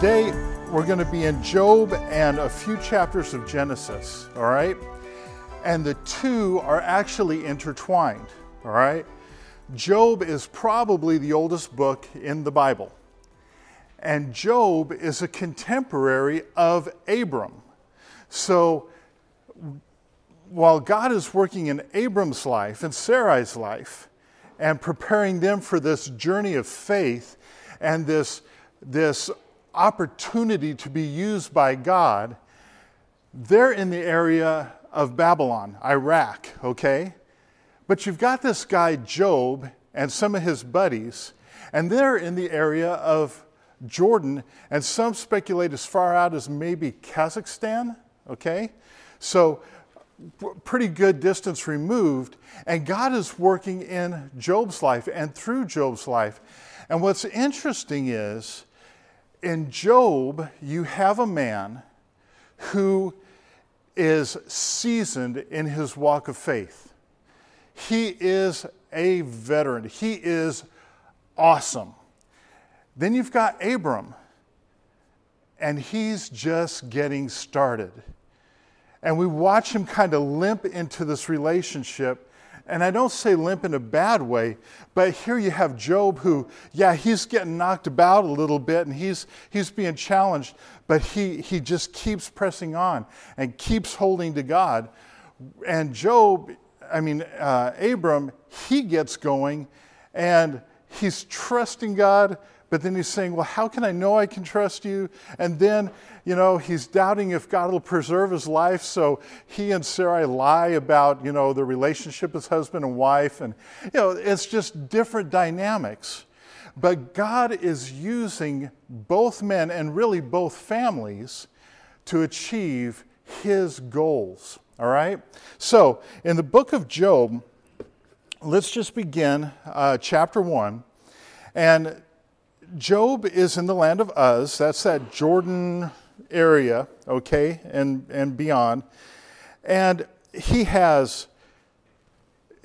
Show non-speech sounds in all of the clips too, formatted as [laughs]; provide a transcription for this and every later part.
today we're going to be in Job and a few chapters of Genesis, all right? And the two are actually intertwined, all right? Job is probably the oldest book in the Bible. And Job is a contemporary of Abram. So while God is working in Abram's life and Sarai's life and preparing them for this journey of faith and this, this opportunity to be used by God, they're in the area of Babylon, Iraq, okay? But you've got this guy, Job, and some of his buddies, and they're in the area of Jordan, and some speculate as far out as maybe Kazakhstan, okay? So, pretty good distance removed, and God is working in Job's life and through Job's life. And what's interesting is, in Job, you have a man who is seasoned in his walk of faith. He is a veteran, he is awesome. Then you've got Abram, and he's just getting started. And we watch him kind of limp into this relationship and I don't say limp in a bad way, but here you have Job who, yeah, he's getting knocked about a little bit and he's, he's being challenged, but he, he just keeps pressing on and keeps holding to God. And Job, I mean, uh, Abram, he gets going and he's trusting God, but then he's saying, Well, how can I know I can trust you? And then, you know, he's doubting if God will preserve his life. So he and Sarai lie about, you know, the relationship as husband and wife. And, you know, it's just different dynamics. But God is using both men and really both families to achieve his goals. All right? So, in the book of Job, let's just begin uh, chapter 1. And Job is in the land of Uz. That's that Jordan area, okay, and, and beyond. And he has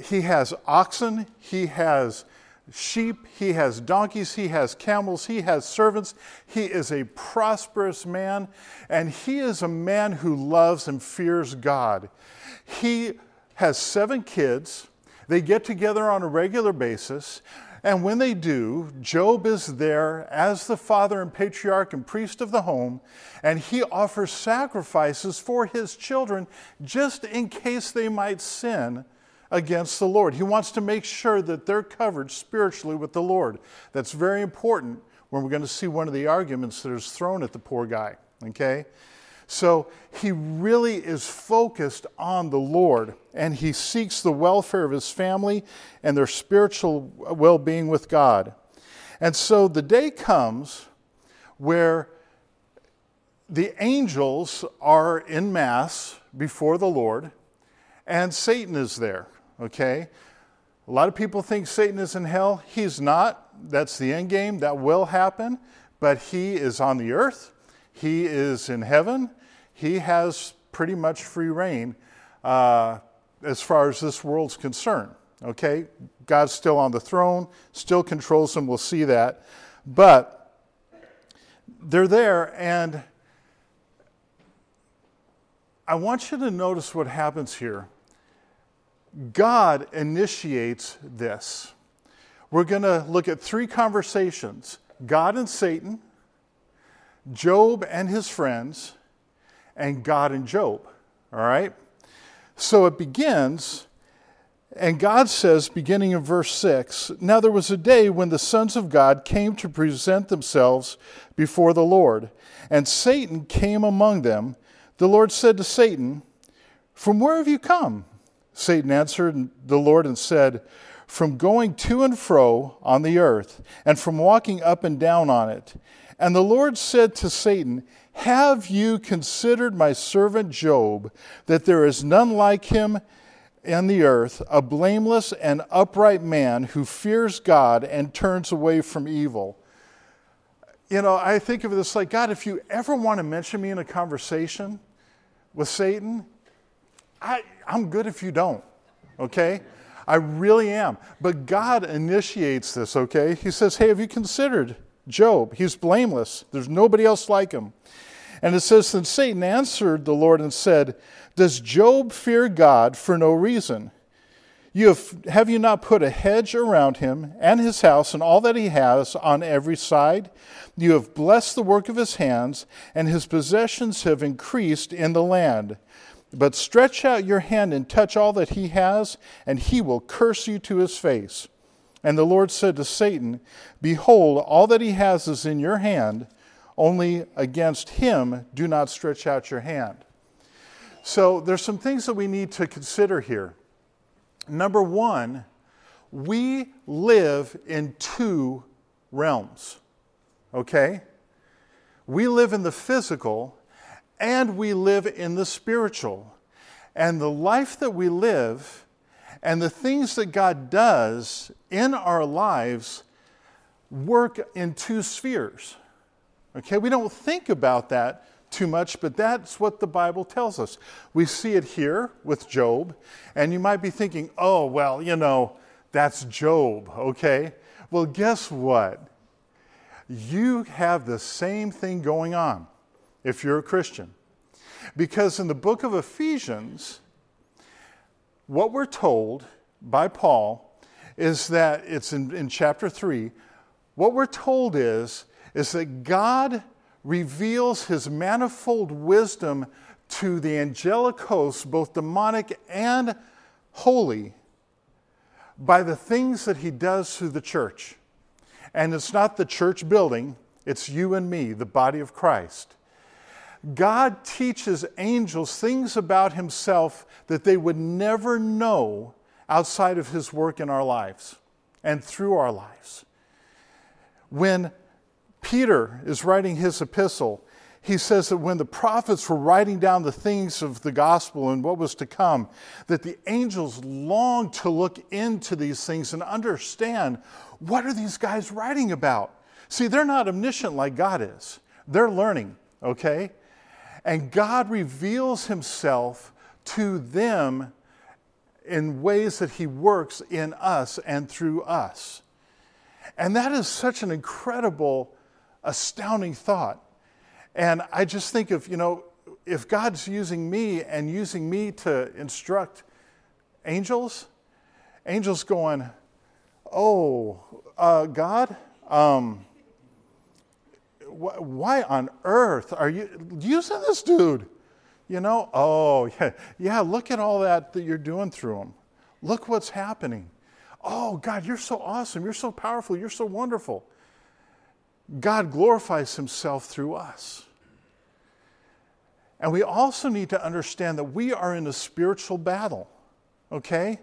he has oxen, he has sheep, he has donkeys, he has camels, he has servants. He is a prosperous man, and he is a man who loves and fears God. He has seven kids. They get together on a regular basis. And when they do, Job is there as the father and patriarch and priest of the home, and he offers sacrifices for his children just in case they might sin against the Lord. He wants to make sure that they're covered spiritually with the Lord. That's very important when we're going to see one of the arguments that is thrown at the poor guy, okay? So he really is focused on the Lord and he seeks the welfare of his family and their spiritual well being with God. And so the day comes where the angels are in Mass before the Lord and Satan is there, okay? A lot of people think Satan is in hell. He's not. That's the end game. That will happen. But he is on the earth he is in heaven. He has pretty much free rein uh, as far as this world's concerned. Okay? God's still on the throne, still controls them. We'll see that. But they're there, and I want you to notice what happens here. God initiates this. We're going to look at three conversations God and Satan, Job and his friends, and God and Job. All right? So it begins, and God says, beginning in verse 6 Now there was a day when the sons of God came to present themselves before the Lord, and Satan came among them. The Lord said to Satan, From where have you come? Satan answered the Lord and said, From going to and fro on the earth, and from walking up and down on it. And the Lord said to Satan, Have you considered my servant Job, that there is none like him in the earth, a blameless and upright man who fears God and turns away from evil? You know, I think of this like, God, if you ever want to mention me in a conversation with Satan, I, I'm good if you don't, okay? I really am. But God initiates this, okay? He says, Hey, have you considered Job. He's blameless. There's nobody else like him. And it says, Then Satan answered the Lord and said, Does Job fear God for no reason? You have, have you not put a hedge around him and his house and all that he has on every side? You have blessed the work of his hands, and his possessions have increased in the land. But stretch out your hand and touch all that he has, and he will curse you to his face. And the Lord said to Satan, Behold, all that he has is in your hand, only against him do not stretch out your hand. So there's some things that we need to consider here. Number one, we live in two realms, okay? We live in the physical and we live in the spiritual. And the life that we live and the things that God does in our lives work in two spheres. Okay, we don't think about that too much, but that's what the Bible tells us. We see it here with Job, and you might be thinking, oh, well, you know, that's Job, okay? Well, guess what? You have the same thing going on if you're a Christian. Because in the book of Ephesians, what we're told by Paul is that it's in, in chapter 3, what we're told is, is that God reveals his manifold wisdom to the angelic hosts, both demonic and holy, by the things that he does through the church. And it's not the church building, it's you and me, the body of Christ. God teaches angels things about himself that they would never know outside of his work in our lives and through our lives. When Peter is writing his epistle, he says that when the prophets were writing down the things of the gospel and what was to come, that the angels longed to look into these things and understand what are these guys writing about? See, they're not omniscient like God is. They're learning, okay? And God reveals himself to them in ways that he works in us and through us. And that is such an incredible astounding thought. And I just think of, you know, if God's using me and using me to instruct angels, angels going, oh, uh, God, um, why on earth are you using this dude? You know, oh, [laughs] yeah, yeah, look at all that that you're doing through him. Look what's happening. Oh, God, you're so awesome. You're so powerful. You're so wonderful. God glorifies himself through us. And we also need to understand that we are in a spiritual battle, okay?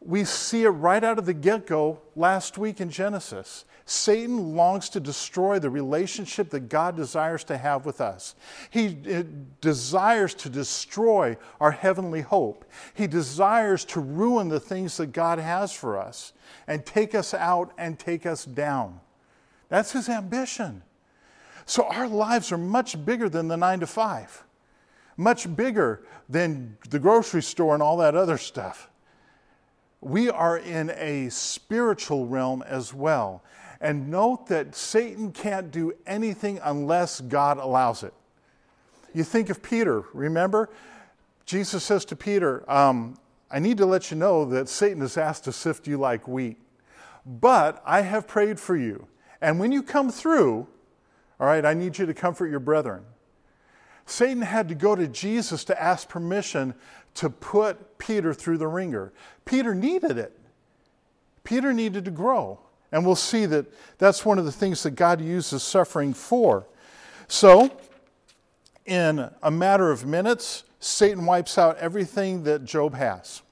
We see it right out of the get go last week in Genesis. Satan longs to destroy the relationship that God desires to have with us. He uh, desires to destroy our heavenly hope. He desires to ruin the things that God has for us and take us out and take us down. That's his ambition. So our lives are much bigger than the nine to five, much bigger than the grocery store and all that other stuff. We are in a spiritual realm as well. And note that Satan can't do anything unless God allows it. You think of Peter, remember? Jesus says to Peter, um, I need to let you know that Satan has asked to sift you like wheat, but I have prayed for you and when you come through, all right, I need you to comfort your brethren. Satan had to go to Jesus to ask permission to put Peter through the wringer. Peter needed it. Peter needed to grow. And we'll see that that's one of the things that God uses suffering for. So, in a matter of minutes, Satan wipes out everything that Job has.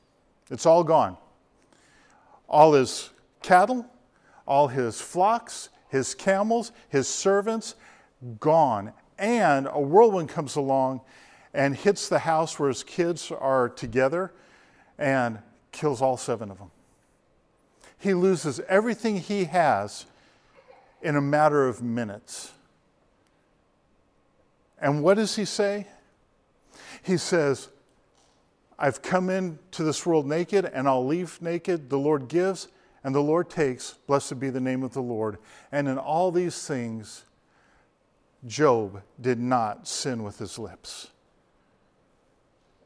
It's all gone. All his cattle, all his flocks, his camels, his servants, gone. And a whirlwind comes along and hits the house where his kids are together and kills all seven of them. He loses everything he has in a matter of minutes. And what does he say? He says, I've come into this world naked and I'll leave naked. The Lord gives and the Lord takes, blessed be the name of the Lord. And in all these things, Job did not sin with his lips.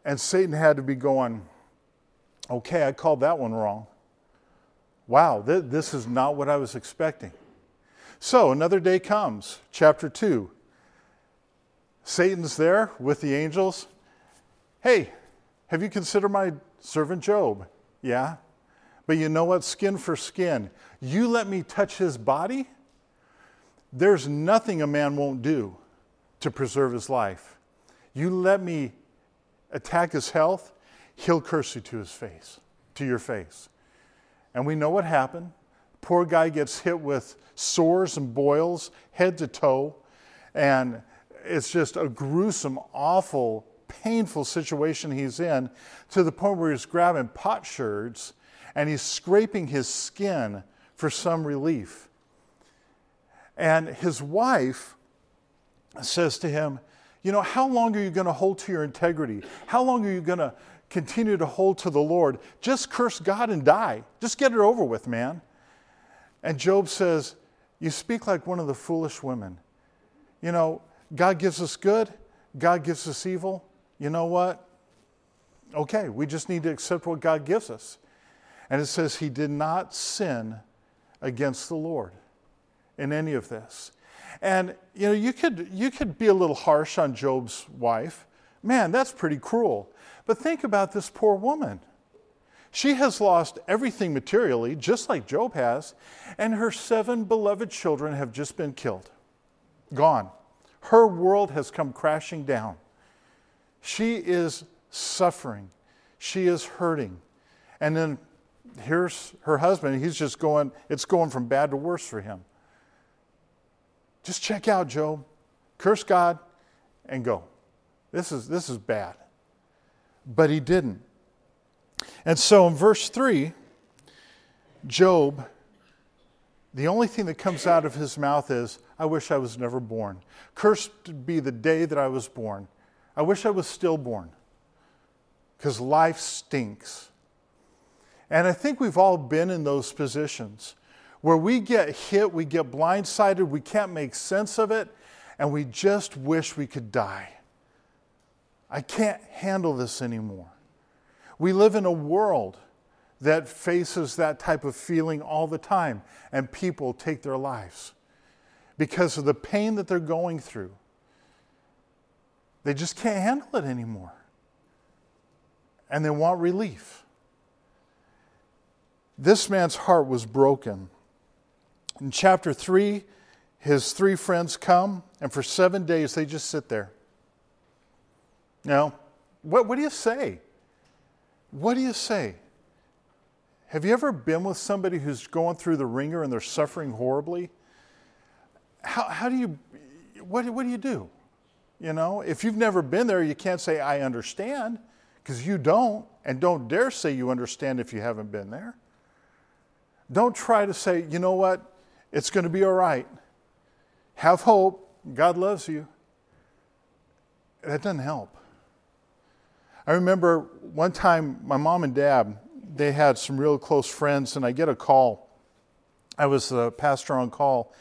And Satan had to be going, okay, I called that one wrong. Wow, th- this is not what I was expecting. So another day comes, chapter 2. Satan's there with the angels. Hey, have you considered my servant Job? Yeah. But you know what? Skin for skin. You let me touch his body, there's nothing a man won't do to preserve his life. You let me attack his health, he'll curse you to his face, to your face. And we know what happened. Poor guy gets hit with sores and boils, head to toe, and it's just a gruesome, awful, painful situation he's in to the point where he's grabbing pot potsherds and he's scraping his skin for some relief. And his wife says to him, You know, how long are you going to hold to your integrity? How long are you going to continue to hold to the Lord? Just curse God and die. Just get it over with, man. And Job says, You speak like one of the foolish women. You know, God gives us good, God gives us evil. You know what? Okay, we just need to accept what God gives us. And it says he did not sin against the Lord in any of this. And you know, you could you could be a little harsh on Job's wife. Man, that's pretty cruel. But think about this poor woman. She has lost everything materially, just like Job has, and her seven beloved children have just been killed. Gone. Her world has come crashing down. She is suffering. She is hurting. And then here's her husband. He's just going, it's going from bad to worse for him. Just check out Job, curse God, and go. This is, this is bad. But he didn't. And so in verse 3, Job, the only thing that comes out of his mouth is, I wish I was never born. Cursed be the day that I was born. I wish I was stillborn. Because life stinks. And I think we've all been in those positions where we get hit, we get blindsided, we can't make sense of it, and we just wish we could die. I can't handle this anymore. We live in a world that faces that type of feeling all the time, and people take their lives because of the pain that they're going through. They just can't handle it anymore. And they want relief. This man's heart was broken. In chapter 3, his three friends come, and for seven days they just sit there. Now, what, what do you say? What do you say? Have you ever been with somebody who's going through the wringer and they're suffering horribly? How, how do you, what, what do you do? You know, if you've never been there, you can't say, I understand, because you don't, and don't dare say you understand if you haven't been there. Don't try to say, you know what, it's going to be all right. Have hope. God loves you. That doesn't help. I remember one time my mom and dad, they had some real close friends, and I get a call. I was a pastor on call,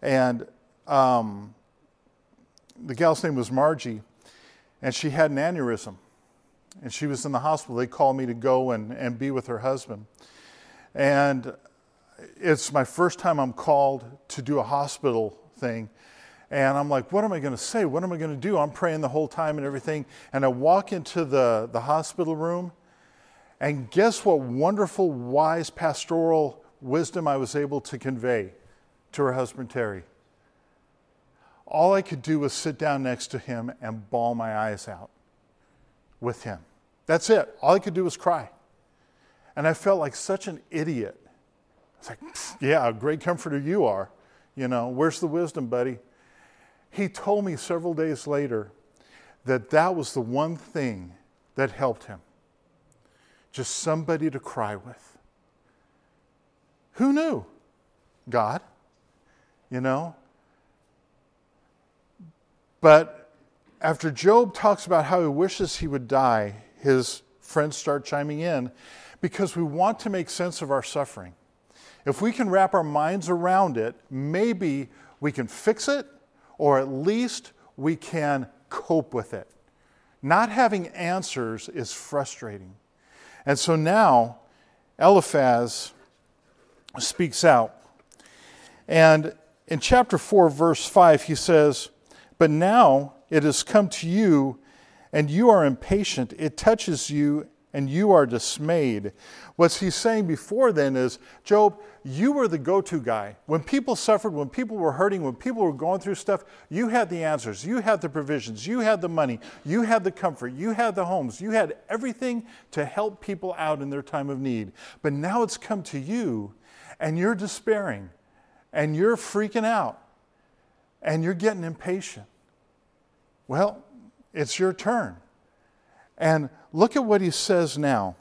and um, the gal's name was Margie, and she had an aneurysm, and she was in the hospital. They called me to go and, and be with her husband. And it's my first time I'm called to do a hospital thing. And I'm like, what am I going to say? What am I going to do? I'm praying the whole time and everything. And I walk into the, the hospital room, and guess what wonderful, wise pastoral wisdom I was able to convey to her husband, Terry? All I could do was sit down next to him and bawl my eyes out with him. That's it. All I could do was cry. And I felt like such an idiot it's like, yeah, a great comforter you are. You know, where's the wisdom, buddy? He told me several days later that that was the one thing that helped him just somebody to cry with. Who knew? God, you know? But after Job talks about how he wishes he would die, his friends start chiming in because we want to make sense of our suffering. if we can wrap our minds around it, maybe we can fix it or at least we can cope with it. Not having answers is frustrating. And so now Eliphaz speaks out. And in chapter 4, verse 5, he says, But now it has come to you, and you are impatient. It touches you, and you are dismayed. What he's saying before then is, Job, you were the go to guy. When people suffered, when people were hurting, when people were going through stuff, you had the answers, you had the provisions, you had the money, you had the comfort, you had the homes, you had everything to help people out in their time of need. But now it's come to you, and you're despairing, and you're freaking out, and you're getting impatient. Well, it's your turn. And look at what he says now.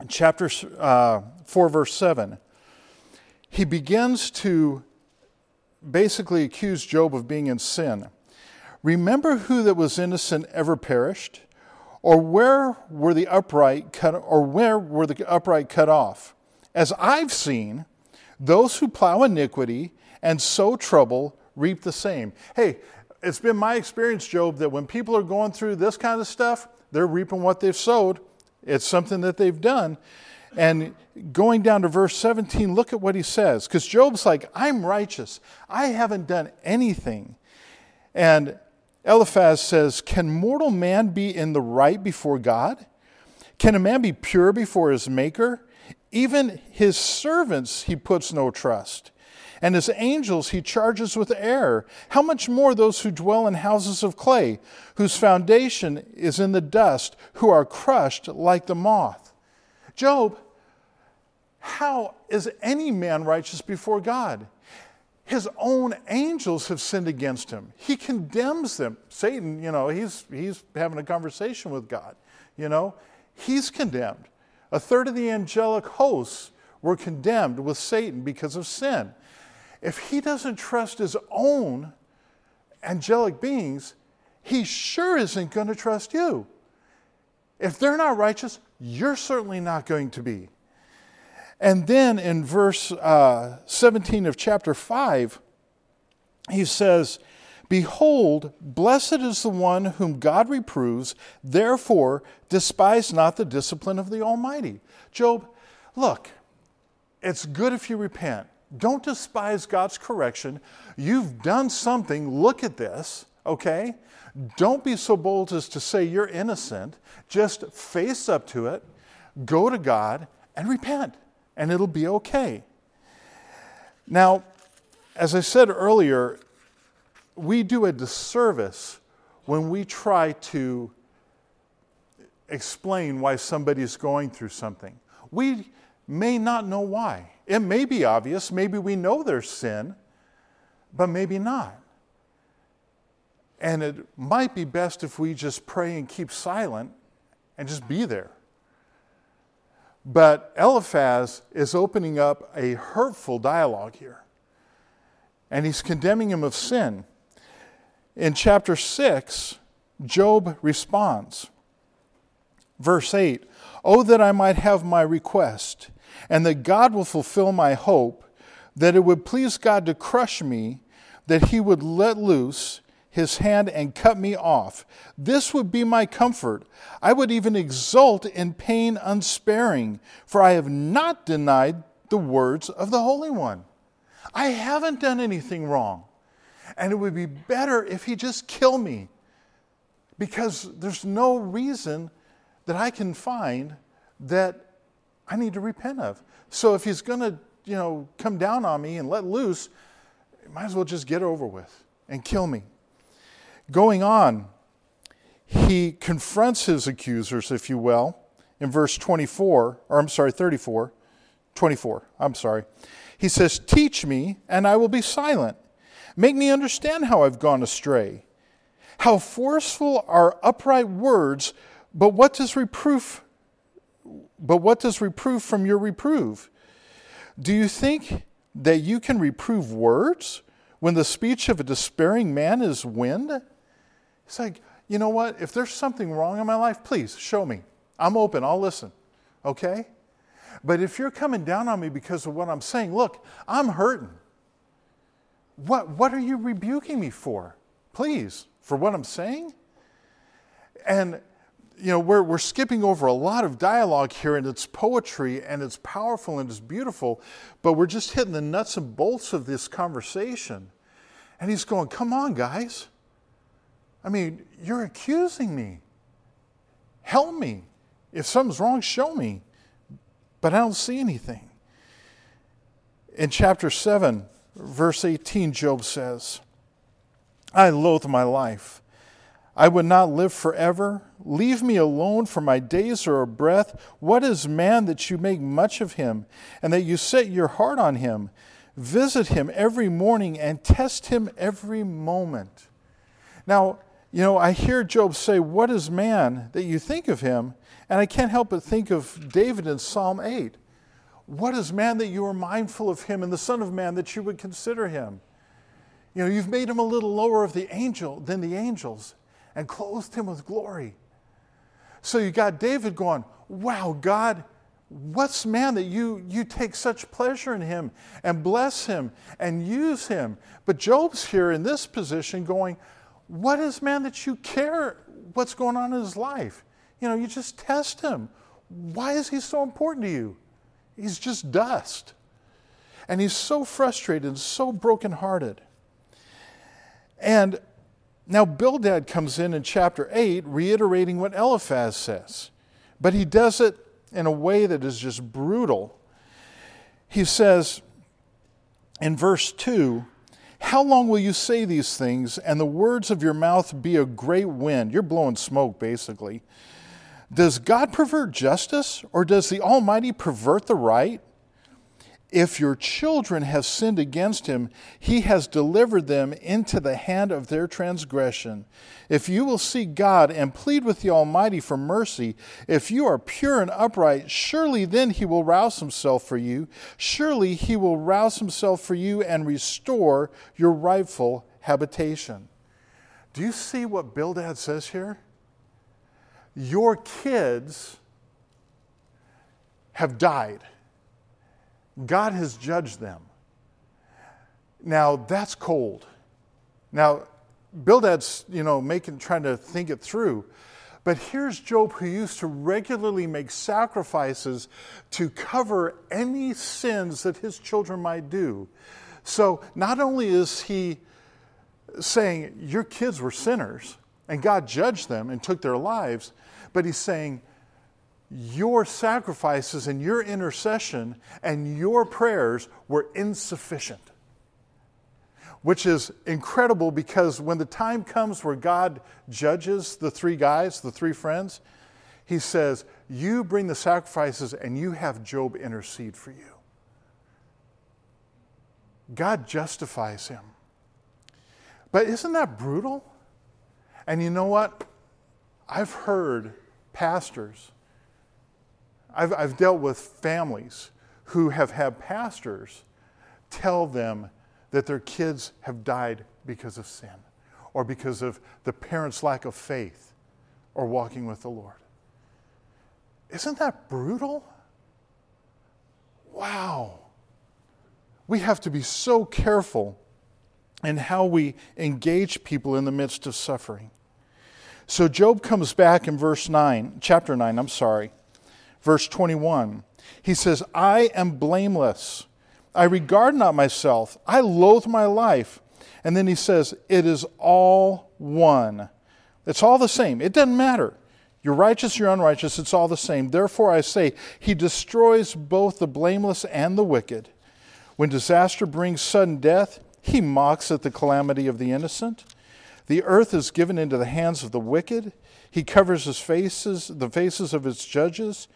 In chapter uh, 4, verse 7, he begins to basically accuse Job of being in sin. Remember who that was innocent ever perished? Or where were the upright cut or where were the upright cut off? As I've seen, those who plow iniquity and sow trouble reap the same. Hey, it's been my experience, Job, that when people are going through this kind of stuff, they're reaping what they've sowed. It's something that they've done. And going down to verse 17, look at what he says. Because Job's like, I'm righteous. I haven't done anything. And Eliphaz says, Can mortal man be in the right before God? Can a man be pure before his maker? Even his servants he puts no trust and his angels he charges with error. How much more those who dwell in houses of clay, whose foundation is in the dust, who are crushed like the moth? Job, how is any man righteous before God? His own angels have sinned against him. He condemns them. Satan, you know, he's, he's having a conversation with God. You know, he's condemned. A third of the angelic hosts were condemned with Satan because of sin if he doesn't trust his own angelic beings, he sure isn't going to trust you. If they're not righteous, you're certainly not going to be. And then in verse uh, 17 of chapter 5, he says, Behold, blessed is the one whom God reproves, therefore despise not the discipline of the Almighty. Job, look, it's good if you repent. Don't despise God's correction. You've done something. Look at this, okay? Don't be so bold as to say you're innocent. Just face up to it, go to God, and repent, and it'll be okay. Now, as I said earlier, we do a disservice when we try to explain why somebody is going through something. We may not know why. It may be obvious, maybe we know there's sin, but maybe not. And it might be best if we just pray and keep silent and just be there. But Eliphaz is opening up a hurtful dialogue here. And he's condemning him of sin. In chapter 6, Job responds. Verse 8 Oh, that I might have my request and that God will fulfill my hope, that it would please God to crush me, that He would let loose His hand and cut me off. This would be my comfort. I would even exult in pain unsparing, for I have not denied the words of the Holy One. I haven't done anything wrong. And it would be better if He just kill me, because there's no reason that I can find that I need to repent of. So if he's going to, you know, come down on me and let loose, might as well just get over with and kill me. Going on, he confronts his accusers, if you will, in verse 24, or I'm sorry, 34, 24, I'm sorry. He says, Teach me, and I will be silent. Make me understand how I've gone astray. How forceful are upright words, but what does reproof but what does reproof from your reprove? Do you think that you can reprove words when the speech of a despairing man is wind? It's like, you know what? If there's something wrong in my life, please show me. I'm open, I'll listen. Okay? But if you're coming down on me because of what I'm saying, look, I'm hurting. What, what are you rebuking me for? Please, for what I'm saying? And, you know, we're, we're skipping over a lot of dialogue here, and it's poetry, and it's powerful, and it's beautiful, but we're just hitting the nuts and bolts of this conversation. And he's going, Come on, guys. I mean, you're accusing me. Help me. If something's wrong, show me. But I don't see anything. In chapter 7, verse 18, Job says, I loathe my life. I would not live forever. Leave me alone, for my days are a breath. What is man that you make much of him, and that you set your heart on him? Visit him every morning and test him every moment. Now, you know, I hear Job say, What is man that you think of him? And I can't help but think of David in Psalm 8. What is man that you are mindful of him, and the Son of Man that you would consider him? You know, you've made him a little lower of the angel than the angels and clothed him with glory. So you got David going, Wow, God, what's man that you, you take such pleasure in him and bless him and use him? But Job's here in this position going, What is man that you care what's going on in his life? You know, you just test him. Why is he so important to you? He's just dust. And he's so frustrated so brokenhearted. And now Bildad comes in in chapter 8, reiterating what Eliphaz says, but he does it in a way that is just brutal. He says in verse 2 How long will you say these things, and the words of your mouth be a great wind? You're blowing smoke, basically. Does God pervert justice, or does the Almighty pervert the right? If your children have sinned against him, he has delivered them into the hand of their transgression. If you will seek God and plead with the Almighty for mercy, if you are pure and upright, surely then he will rouse himself for you. Surely he will rouse himself for you and restore your rightful habitation. Do you see what Bildad says here? Your kids have died God has judged them. Now that's cold. Now, Bildad's, you know, making trying to think it through. But here's Job who used to regularly make sacrifices to cover any sins that his children might do. So not only is he saying, Your kids were sinners, and God judged them and took their lives, but he's saying, your sacrifices and your intercession and your prayers were insufficient. Which is incredible because when the time comes where God judges the three guys, the three friends, he says, You bring the sacrifices and you have Job intercede for you. God justifies him. But isn't that brutal? And you know what? I've heard pastors I've, I've dealt with families who have had pastors tell them that their kids have died because of sin or because of the parents' lack of faith or walking with the Lord. Isn't that brutal? Wow. We have to be so careful in how we engage people in the midst of suffering. So Job comes back in verse 9, chapter 9, I'm sorry verse 21. He says, I am blameless. I regard not myself. I loathe my life. And then he says, It is all one. It's all the same. It doesn't matter. You're righteous, you're unrighteous, it's all the same. Therefore, I say, He destroys both the blameless and the wicked. When disaster brings sudden death, He mocks at the calamity of the innocent. The earth is given into the hands of the wicked. He covers his faces, the faces of his judges.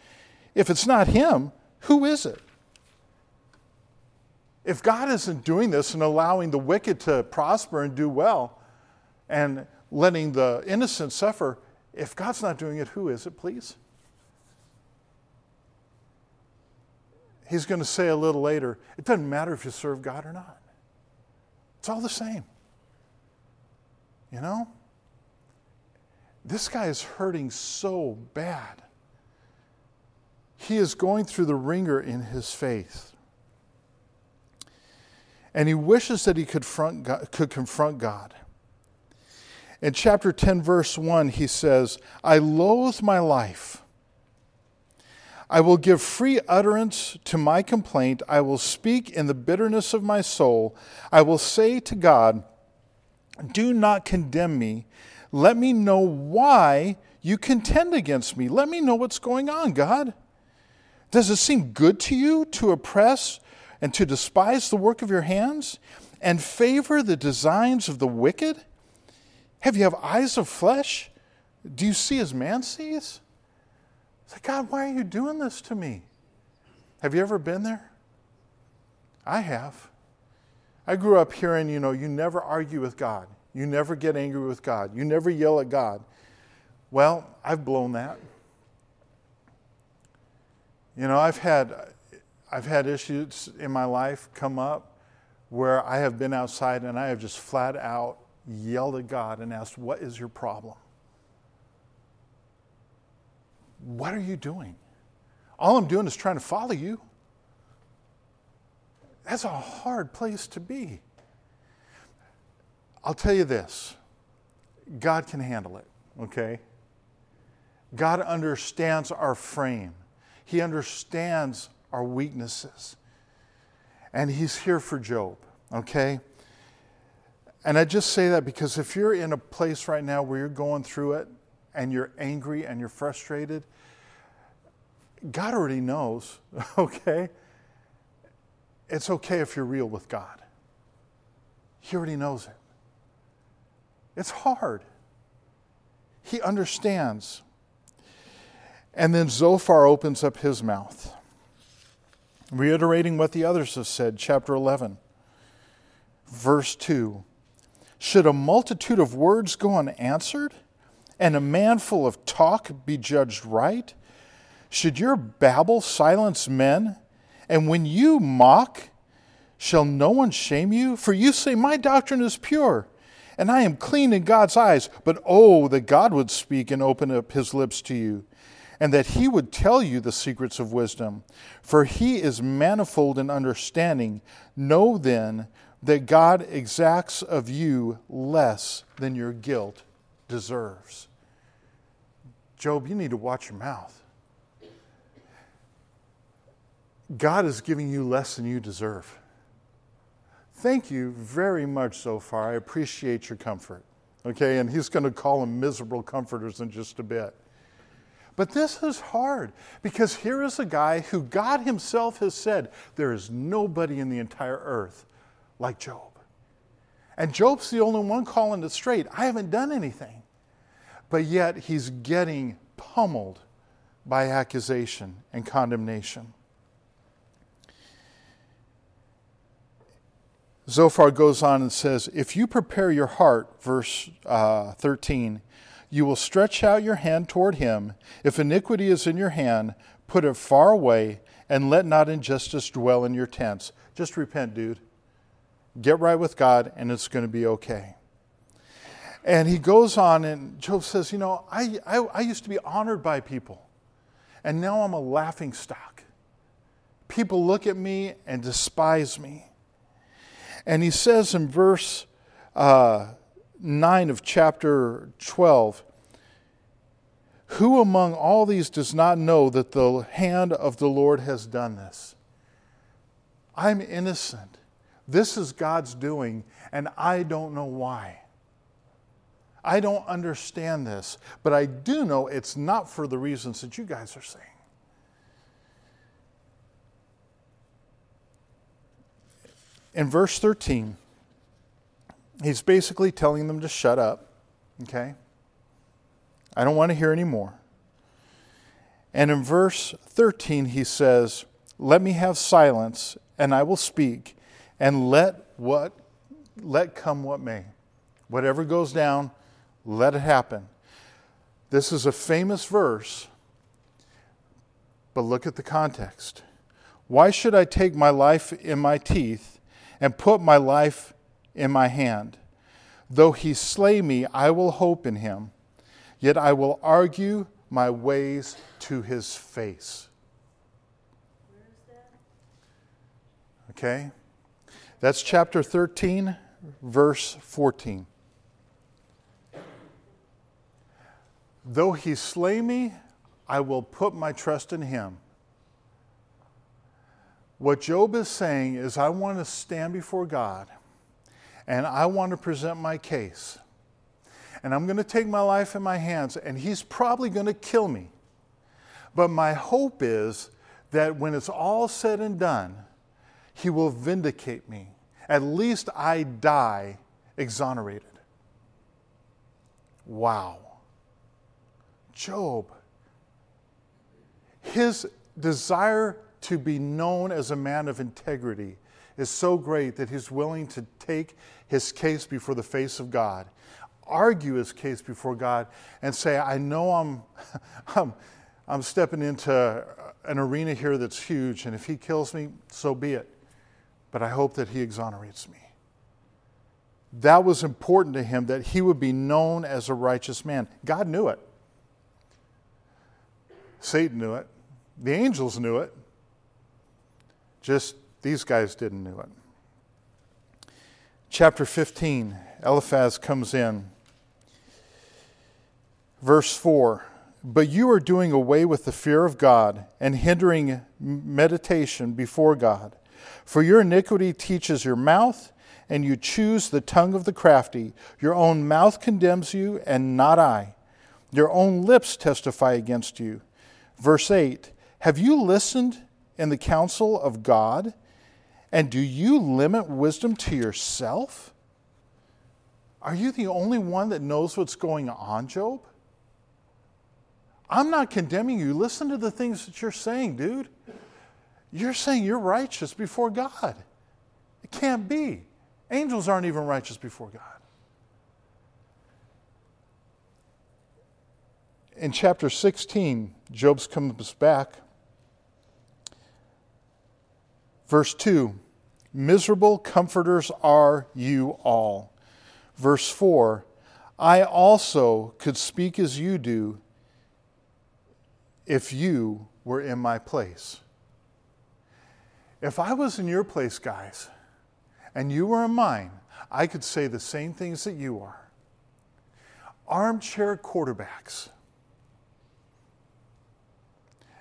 If it's not Him, who is it? If God isn't doing this and allowing the wicked to prosper and do well and letting the innocent suffer, if God's not doing it, who is it, please? He's going to say a little later it doesn't matter if you serve God or not, it's all the same. You know? This guy is hurting so bad he is going through the wringer in his faith. And he wishes that he could, God, could confront God. In chapter 10, verse 1, he says, I loathe my life. I will give free utterance to my complaint. I will speak in the bitterness of my soul. I will say to God, Do not condemn me. Let me know why you contend against me. Let me know what's going on, God. Does it seem good to you to oppress and to despise the work of your hands and favor the designs of the wicked? Have you have eyes of flesh? Do you see as man sees? It's like, God, why are you doing this to me? Have you ever been there? I have. I grew up hearing, you know, you never argue with God. You never get angry with God. You never yell at God. Well, I've blown that. You know, I've had, I've had issues in my life come up where I have been outside and I have just flat out yelled at God and asked, What is your problem? What are you doing? All I'm doing is trying to follow you. That's a hard place to be. I'll tell you this God can handle it, okay? God understands our frame, He understands our weaknesses. And He's here for Job, okay? And I just say that because if you're in a place right now where you're going through it and you're angry and you're frustrated, God already knows, [laughs] okay? It's okay if you're real with God. He already knows it. It's hard. He understands. And then Zophar opens up his mouth, reiterating what the others have said, chapter 11, verse 2. Should a multitude of words go unanswered, and a man full of talk be judged right? Should your babble silence men? And when you mock, shall no one shame you? For you say, My doctrine is pure, and I am clean in God's eyes. But oh, that God would speak and open up his lips to you, and that he would tell you the secrets of wisdom. For he is manifold in understanding. Know then that God exacts of you less than your guilt deserves. Job, you need to watch your mouth. God is giving you less than you deserve. Thank you very much Zophar. I appreciate your comfort. Okay, and he's going to call them miserable comforters in just a bit. But this is hard because here is a guy who God himself has said there is nobody in the entire earth like Job. And Job's the only one calling it straight. I haven't done anything. But yet he's getting pummeled by accusation and condemnation. Zophar goes on and says, If you prepare your heart, verse uh, 13, you will stretch out your hand toward him. If iniquity is in your hand, put it far away, and let not injustice dwell in your tents. Just repent, dude. Get right with God, and it's going to be okay. And he goes on, and Job says, You know, I, I, I used to be honored by people, and now I'm a laughing stock. People look at me and despise me. And he says in verse uh, 9 of chapter 12, Who among all these does not know that the hand of the Lord has done this? I'm innocent. This is God's doing, and I don't know why. I don't understand this, but I do know it's not for the reasons that you guys are saying. in verse 13, he's basically telling them to shut up, okay? I don't want to hear any more. And in verse 13, he says, Let me have silence, and I will speak, and let what let come what may. Whatever goes down, let it happen. This is a famous verse, but look at the context. Why should I take my life in my teeth and put my life in my hand. Though he slay me, I will hope in him, yet I will argue my ways to his face. Okay? That's chapter 13, verse 14. Though he slay me, I will put my trust in him. What Job is saying is, I want to stand before God and I want to present my case. And I'm going to take my life in my hands, and he's probably going to kill me. But my hope is that when it's all said and done, he will vindicate me. At least I die exonerated. Wow. Job, his desire to be known as a man of integrity is so great that he's willing to take his case before the face of God, argue his case before God, and say, I know I'm, [laughs] I'm, I'm stepping into an arena here that's huge, and if he kills me, so be it. But I hope that he exonerates me. That was important to him that he would be known as a righteous man. God knew it. Satan knew it. The angels knew it. Just these guys didn't know it. Chapter 15, Eliphaz comes in. Verse 4 But you are doing away with the fear of God and hindering meditation before God. For your iniquity teaches your mouth, and you choose the tongue of the crafty. Your own mouth condemns you, and not I. Your own lips testify against you. Verse 8 Have you listened in the counsel of God? And do you limit wisdom to yourself? Are you the only one that knows what's going on, Job? I'm not condemning you. Listen to the things that you're saying, dude. You're saying you're righteous before God. It can't be. Angels aren't even righteous before God. In chapter 16, Job comes back Verse 2 Miserable comforters are you all. Verse 4 I also could speak as you do if you were in my place. If I was in your place, guys, and you were in mine, I could say the same things that you are. Armchair quarterbacks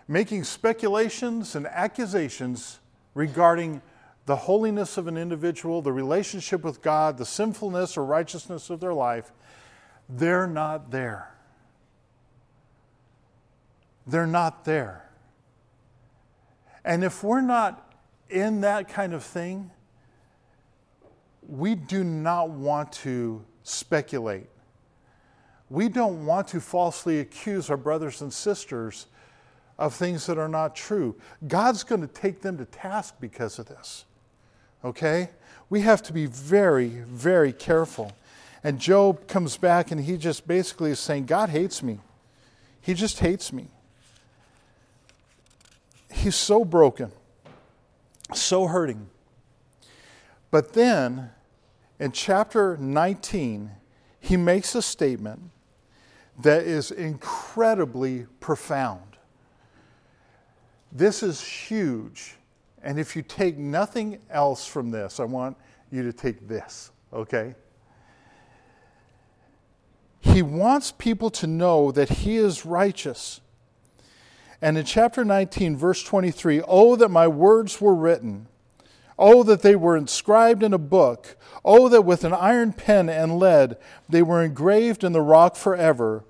making speculations and accusations regarding the holiness of an individual, the relationship with God, the sinfulness or righteousness of their life, they're not there. They're not there. And if we're not in that kind of thing, we do not want to speculate. We don't want to falsely accuse our brothers and sisters of things that are not true. God's going to take them to task because of this. Okay? We have to be very, very careful. And Job comes back and he just basically is saying, God hates me. He just hates me. He's so broken, so hurting. But then in chapter 19, he makes a statement that is incredibly profound. This is huge. And if you take nothing else from this, I want you to take this, okay? He wants people to know that he is righteous. And in chapter 19, verse 23, oh, that my words were written. Oh, that they were inscribed in a book. Oh, that with an iron pen and lead they were engraved in the rock forever.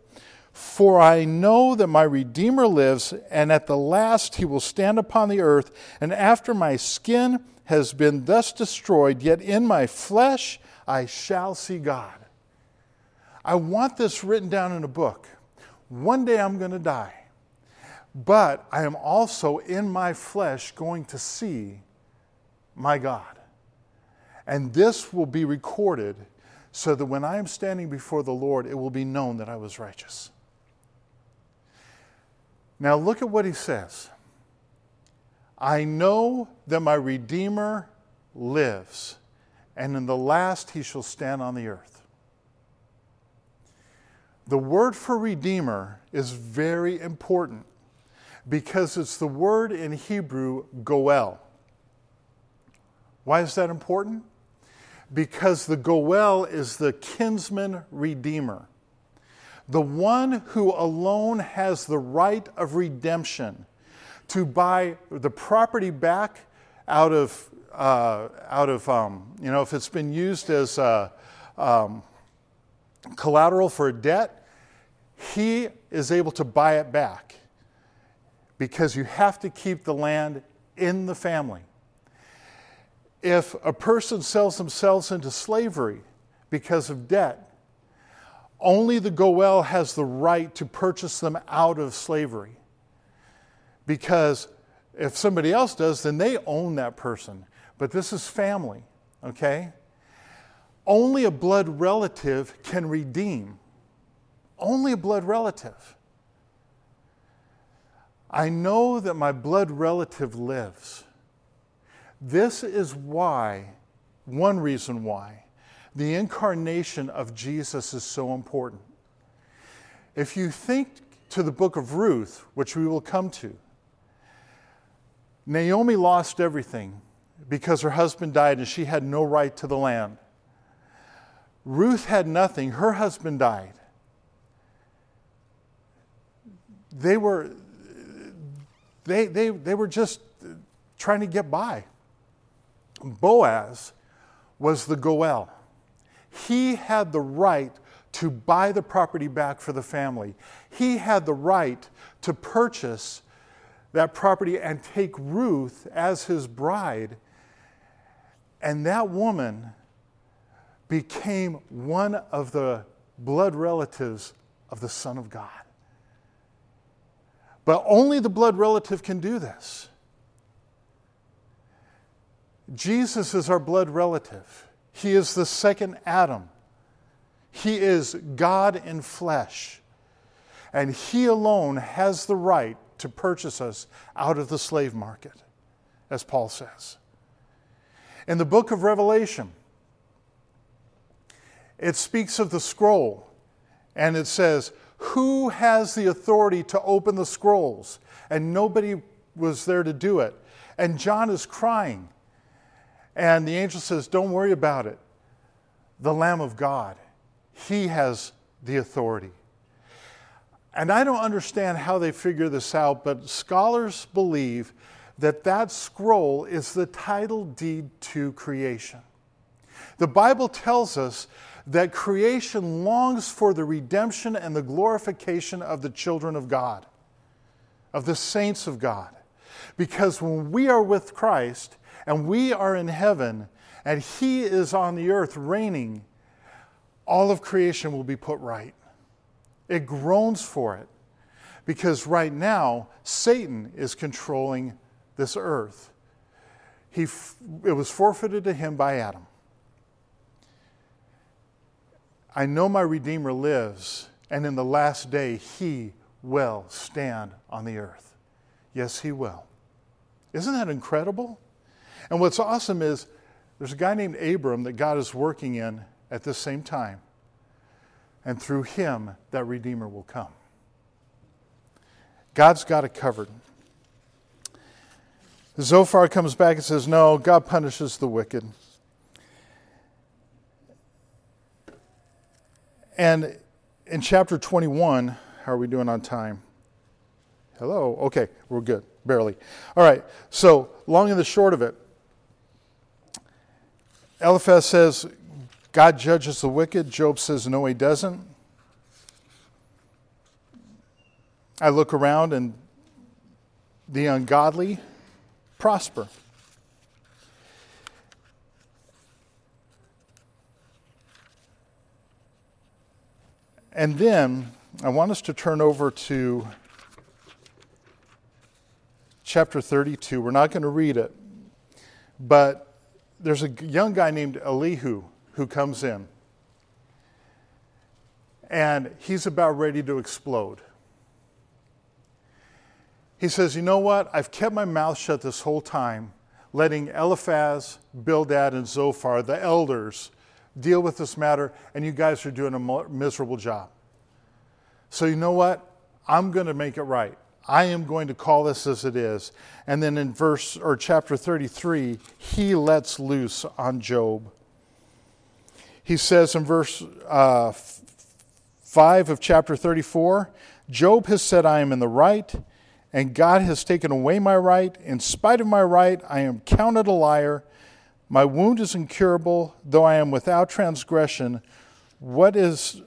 For I know that my Redeemer lives, and at the last he will stand upon the earth. And after my skin has been thus destroyed, yet in my flesh I shall see God. I want this written down in a book. One day I'm going to die, but I am also in my flesh going to see my God. And this will be recorded so that when I am standing before the Lord, it will be known that I was righteous. Now look at what he says. I know that my Redeemer lives, and in the last he shall stand on the earth. The word for Redeemer is very important because it's the word in Hebrew, goel. Why is that important? Because the Goel is the kinsman redeemer, the one who alone has the right of redemption to buy the property back out of, uh, out of um, you know, if it's been used as uh, um, collateral for a debt, he is able to buy it back because you have to keep the land in the family. If a person sells themselves into slavery because of debt, only the Goel has the right to purchase them out of slavery. Because if somebody else does, then they own that person. But this is family, okay? Only a blood relative can redeem. Only a blood relative. I know that my blood relative lives. This is why, one reason why, the incarnation of Jesus is so important. If you think to the book of Ruth, which we will come to, Naomi lost everything because her husband died and she had no right to the land. Ruth had nothing, her husband died. They were, they, they, they were just trying to get by. Boaz was the Goel. He had the right to buy the property back for the family. He had the right to purchase that property and take Ruth as his bride. And that woman became one of the blood relatives of the Son of God. But only the blood relative can do this. Jesus is our blood relative. He is the second Adam. He is God in flesh. And He alone has the right to purchase us out of the slave market, as Paul says. In the book of Revelation, it speaks of the scroll, and it says, who has the authority to open the scrolls? And nobody was there to do it. And John is crying. And the angel says, Don't worry about it. The Lamb of God, He has the authority. And I don't understand how they figure this out, but scholars believe that that scroll is the title deed to creation. The Bible tells us that creation longs for the redemption and the glorification of the children of God, of the saints of God. Because when we are with Christ and we are in heaven and He is on the earth reigning, all of creation will be put right. It groans for it. Because right now, Satan is controlling this earth. He, it was forfeited to him by Adam. I know my Redeemer lives, and in the last day he will stand on the earth. Yes, he will. Isn't that incredible? And what's awesome is there's a guy named Abram that God is working in at the same time. And through him, that Redeemer will come. God's got it covered. Zophar comes back and says, No, God punishes the wicked. And in chapter 21, how are we doing on time? Hello? Okay, we're good, barely. All right, so long and the short of it, Eliphaz says, God judges the wicked. Job says, no, he doesn't. I look around and the ungodly prosper. And then I want us to turn over to chapter 32. We're not going to read it, but there's a young guy named Elihu who comes in. And he's about ready to explode. He says, You know what? I've kept my mouth shut this whole time, letting Eliphaz, Bildad, and Zophar, the elders, deal with this matter, and you guys are doing a miserable job. So, you know what? I'm going to make it right. I am going to call this as it is. And then in verse or chapter 33, he lets loose on Job. He says in verse uh, 5 of chapter 34 Job has said, I am in the right, and God has taken away my right. In spite of my right, I am counted a liar. My wound is incurable, though I am without transgression. What is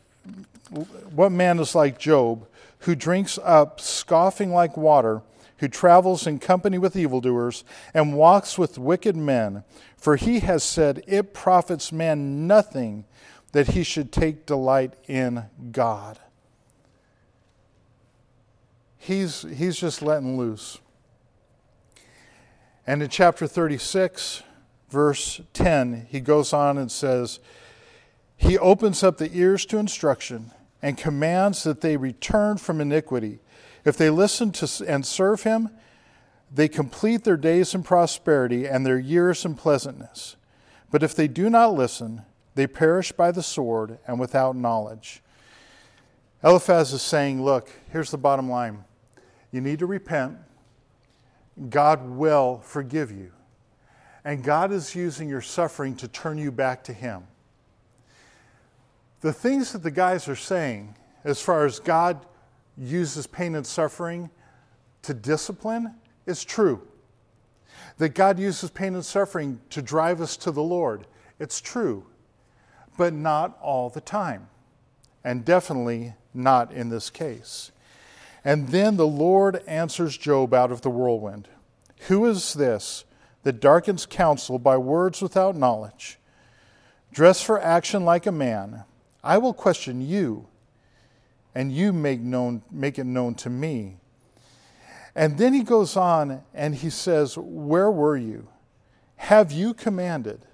what man is like Job, who drinks up scoffing like water, who travels in company with evildoers, and walks with wicked men? For he has said, It profits man nothing that he should take delight in God. He's, he's just letting loose. And in chapter 36, verse 10, he goes on and says, He opens up the ears to instruction and commands that they return from iniquity. If they listen to and serve him, they complete their days in prosperity and their years in pleasantness. But if they do not listen, they perish by the sword and without knowledge. Eliphaz is saying, Look, here's the bottom line. You need to repent. God will forgive you. And God is using your suffering to turn you back to Him. The things that the guys are saying, as far as God uses pain and suffering to discipline, is true. That God uses pain and suffering to drive us to the Lord, it's true. But not all the time. And definitely not in this case. And then the Lord answers Job out of the whirlwind Who is this that darkens counsel by words without knowledge? Dress for action like a man. I will question you, and you make, known, make it known to me. And then he goes on and he says, Where were you? Have you commanded?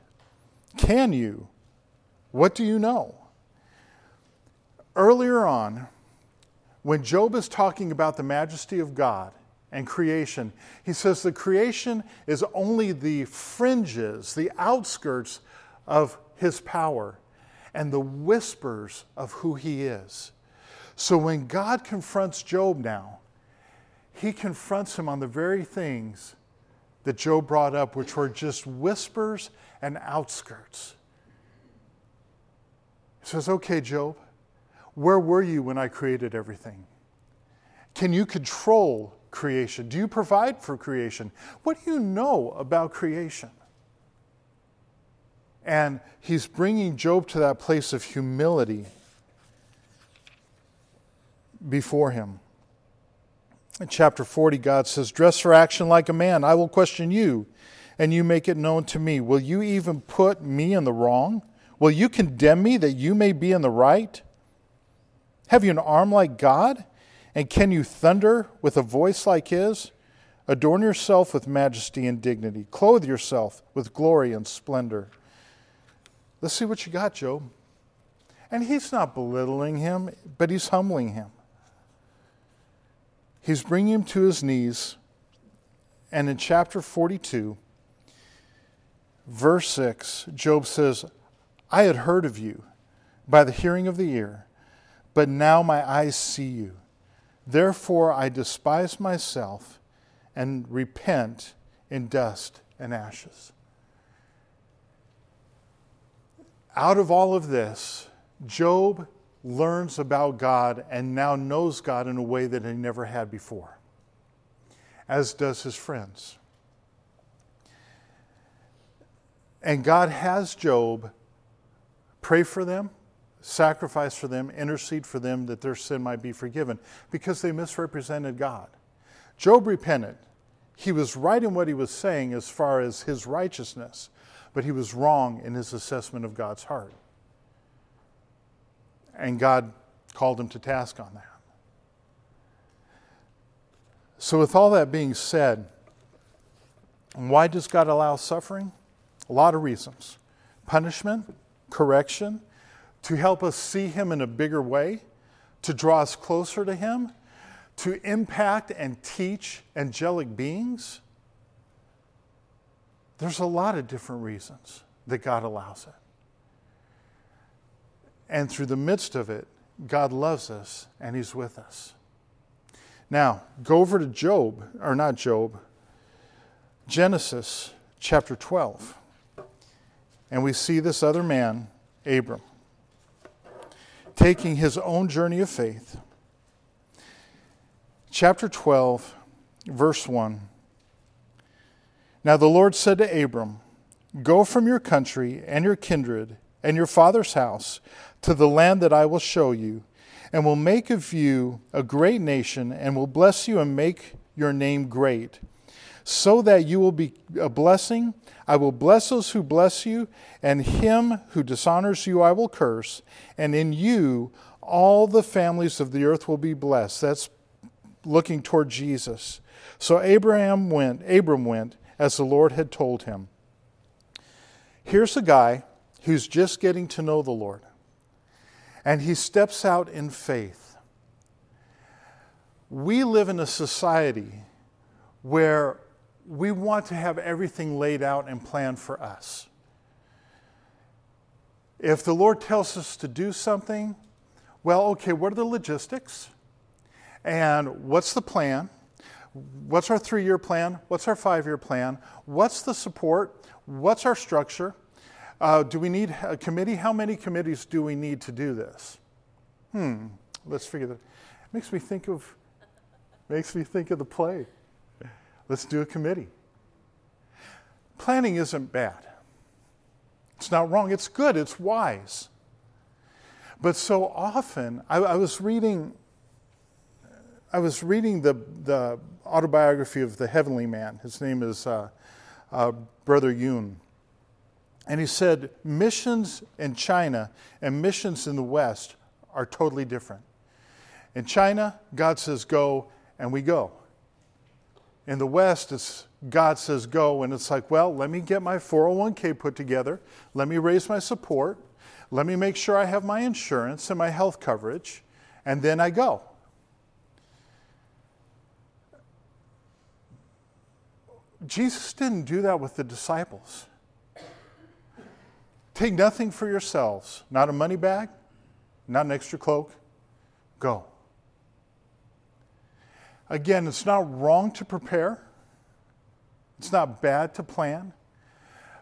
Can you? What do you know? Earlier on, when Job is talking about the majesty of God and creation, he says the creation is only the fringes, the outskirts of his power and the whispers of who he is. So when God confronts Job now, he confronts him on the very things that Job brought up, which were just whispers and outskirts. He says, Okay, Job, where were you when I created everything? Can you control creation? Do you provide for creation? What do you know about creation? And he's bringing Job to that place of humility before him. In chapter 40, God says, Dress for action like a man. I will question you, and you make it known to me. Will you even put me in the wrong? Will you condemn me that you may be in the right? Have you an arm like God? And can you thunder with a voice like his? Adorn yourself with majesty and dignity. Clothe yourself with glory and splendor. Let's see what you got, Job. And he's not belittling him, but he's humbling him. He's bringing him to his knees. And in chapter 42, verse 6, Job says, I had heard of you by the hearing of the ear, but now my eyes see you. Therefore I despise myself and repent in dust and ashes. Out of all of this, Job learns about God and now knows God in a way that he never had before, as does his friends. And God has Job pray for them, sacrifice for them, intercede for them that their sin might be forgiven because they misrepresented God. Job repented. He was right in what he was saying as far as his righteousness, but he was wrong in his assessment of God's heart. And God called him to task on that. So, with all that being said, why does God allow suffering? A lot of reasons punishment, correction, to help us see Him in a bigger way, to draw us closer to Him, to impact and teach angelic beings. There's a lot of different reasons that God allows it. And through the midst of it, God loves us and He's with us. Now, go over to Job, or not Job, Genesis chapter 12. And we see this other man, Abram, taking his own journey of faith. Chapter 12, verse 1. Now the Lord said to Abram, Go from your country and your kindred and your father's house to the land that I will show you, and will make of you a great nation, and will bless you and make your name great, so that you will be a blessing. I will bless those who bless you, and him who dishonors you I will curse, and in you all the families of the earth will be blessed. That's looking toward Jesus. So Abraham went, Abram went as the Lord had told him. Here's a guy who's just getting to know the Lord, and he steps out in faith. We live in a society where we want to have everything laid out and planned for us. If the Lord tells us to do something, well, okay, what are the logistics? And what's the plan? What's our three year plan? What's our five year plan? What's the support? What's our structure? Uh, do we need a committee? How many committees do we need to do this? Hmm, let's figure that. Makes me think of, makes me think of the play. Let's do a committee. Planning isn't bad. It's not wrong. It's good. It's wise. But so often, I, I was reading I was reading the, the autobiography of the Heavenly Man. His name is uh, uh, Brother Yun. And he said missions in China and missions in the West are totally different. In China, God says go, and we go. In the West, it's God says go, and it's like, well, let me get my 401k put together, let me raise my support, let me make sure I have my insurance and my health coverage, and then I go. Jesus didn't do that with the disciples. Take nothing for yourselves, not a money bag, not an extra cloak. Go. Again, it's not wrong to prepare, it's not bad to plan,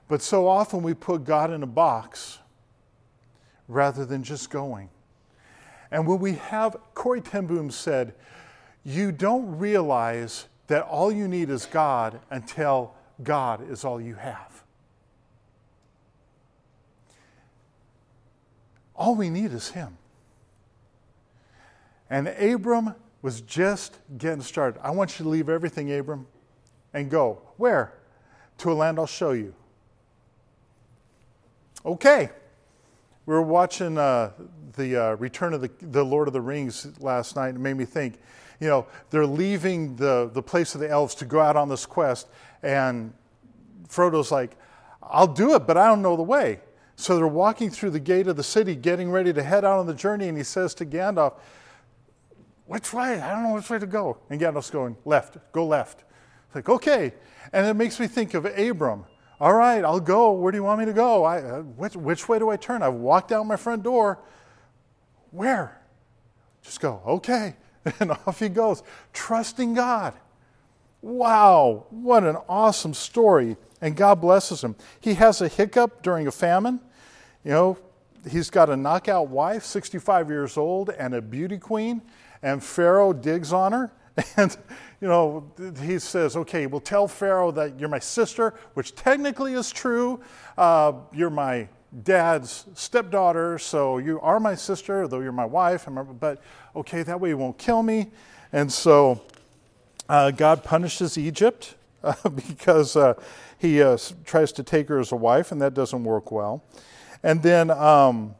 but so often we put God in a box rather than just going. And when we have, Corrie ten Boom said, you don't realize that all you need is God until God is all you have. All we need is Him. And Abram was just getting started. I want you to leave everything, Abram, and go. Where? To a land I'll show you. Okay. We were watching uh, the uh, Return of the, the Lord of the Rings last night. And it made me think you know, they're leaving the, the place of the elves to go out on this quest. And Frodo's like, I'll do it, but I don't know the way. So they're walking through the gate of the city, getting ready to head out on the journey. And he says to Gandalf, Which way? I don't know which way to go. And Gandalf's going, Left, go left. It's like, okay. And it makes me think of Abram. All right, I'll go. Where do you want me to go? I, uh, which, which way do I turn? I've walked out my front door. Where? Just go, okay. [laughs] And off he goes, trusting God. Wow, what an awesome story. And God blesses him. He has a hiccup during a famine. You know, he's got a knockout wife, 65 years old, and a beauty queen. And Pharaoh digs on her. [laughs] And, you know, he says, okay, well, tell Pharaoh that you're my sister, which technically is true. Uh, you're my dad's stepdaughter, so you are my sister, though you're my wife. But okay, that way you won't kill me. And so uh, God punishes Egypt uh, [laughs] because uh, he uh, tries to take her as a wife, and that doesn't work well. And then um,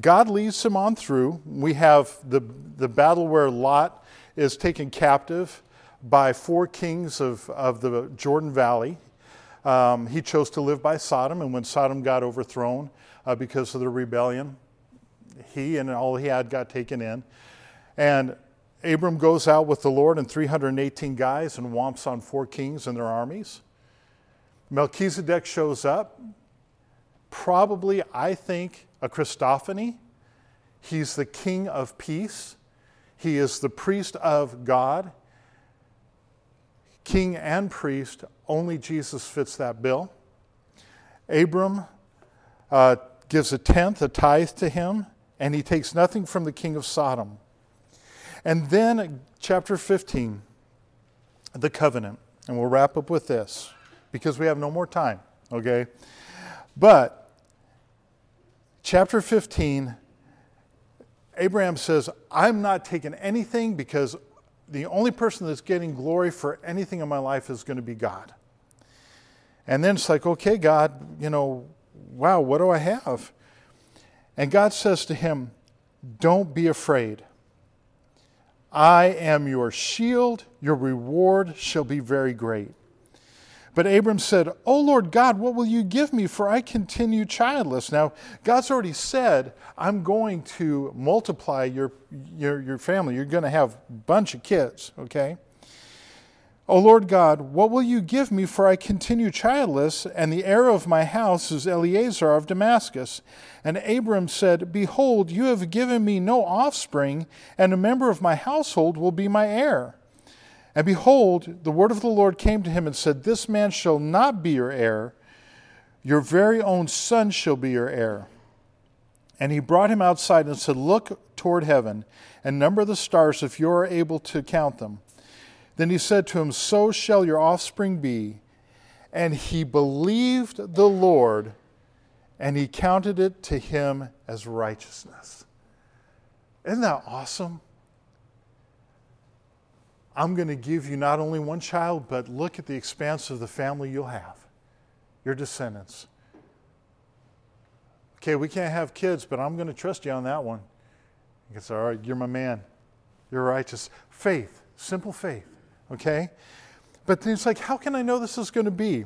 God leads him on through. We have the, the battle where Lot is taken captive by four kings of, of the Jordan Valley. Um, he chose to live by Sodom, and when Sodom got overthrown uh, because of the rebellion, he and all he had got taken in. And Abram goes out with the Lord and 318 guys and whomps on four kings and their armies. Melchizedek shows up, probably, I think, a Christophany. He's the king of peace. He is the priest of God, king and priest. Only Jesus fits that bill. Abram uh, gives a tenth, a tithe to him, and he takes nothing from the king of Sodom. And then, chapter 15, the covenant. And we'll wrap up with this because we have no more time, okay? But, chapter 15, Abraham says, I'm not taking anything because the only person that's getting glory for anything in my life is going to be God. And then it's like, okay, God, you know, wow, what do I have? And God says to him, Don't be afraid. I am your shield, your reward shall be very great. But Abram said, O Lord God, what will you give me? For I continue childless. Now, God's already said, I'm going to multiply your, your, your family. You're going to have a bunch of kids, okay? O Lord God, what will you give me? For I continue childless, and the heir of my house is Eleazar of Damascus. And Abram said, Behold, you have given me no offspring, and a member of my household will be my heir. And behold, the word of the Lord came to him and said, This man shall not be your heir, your very own son shall be your heir. And he brought him outside and said, Look toward heaven, and number the stars if you are able to count them. Then he said to him, So shall your offspring be. And he believed the Lord, and he counted it to him as righteousness. Isn't that awesome? I'm going to give you not only one child, but look at the expanse of the family you'll have, your descendants. Okay, we can't have kids, but I'm going to trust you on that one. It's all right, you're my man. You're righteous. Faith, simple faith okay? But it's like, how can I know this is going to be?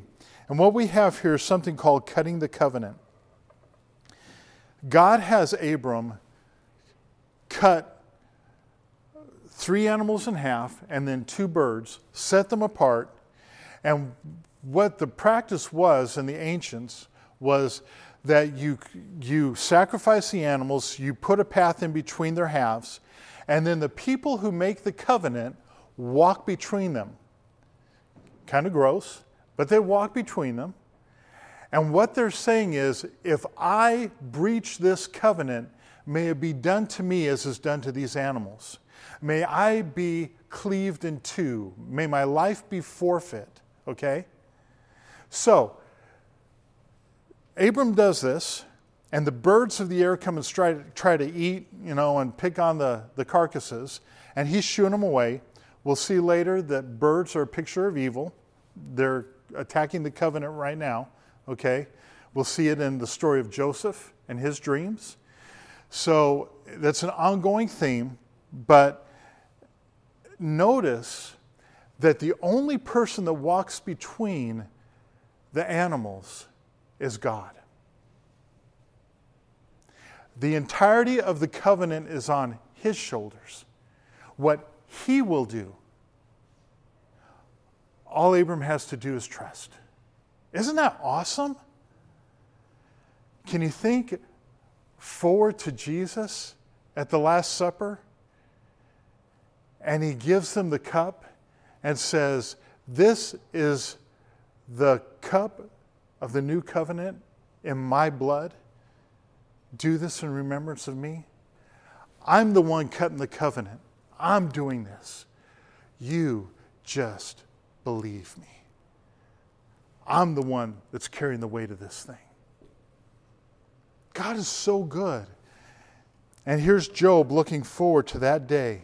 And what we have here is something called cutting the covenant. God has Abram cut three animals in half and then two birds, set them apart. And what the practice was in the ancients was that you, you sacrifice the animals, you put a path in between their halves, and then the people who make the covenant walk between them. Kind of gross, but they walk between them. And what they're saying is if I breach this covenant, may it be done to me as is done to these animals. May I be cleaved in two. May my life be forfeit. Okay? So, Abram does this, and the birds of the air come and try, to eat, you know, and pick on the, the carcasses, and he's shooing them away. We'll see later that birds are a picture of evil. They're attacking the covenant right now, okay? We'll see it in the story of Joseph and his dreams. So that's an ongoing theme, but notice that the only person that walks between the animals is God. The entirety of the covenant is on his shoulders. What he will do. All Abram has to do is trust. Isn't that awesome? Can you think forward to Jesus at the Last Supper? And he gives them the cup and says, This is the cup of the new covenant in my blood. Do this in remembrance of me. I'm the one cutting the covenant. I'm doing this. You just believe me. I'm the one that's carrying the weight of this thing. God is so good. And here's Job looking forward to that day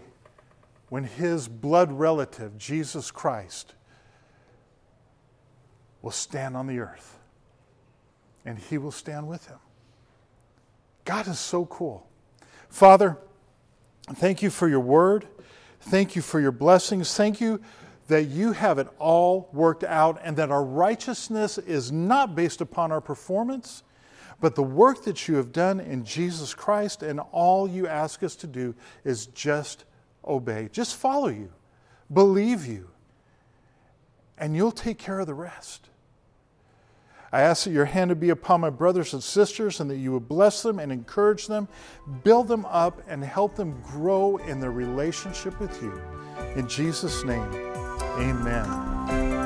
when his blood relative, Jesus Christ, will stand on the earth and he will stand with him. God is so cool. Father, Thank you for your word. Thank you for your blessings. Thank you that you have it all worked out and that our righteousness is not based upon our performance, but the work that you have done in Jesus Christ, and all you ask us to do is just obey, just follow you, believe you, and you'll take care of the rest. I ask that your hand would be upon my brothers and sisters and that you would bless them and encourage them, build them up, and help them grow in their relationship with you. In Jesus' name, amen.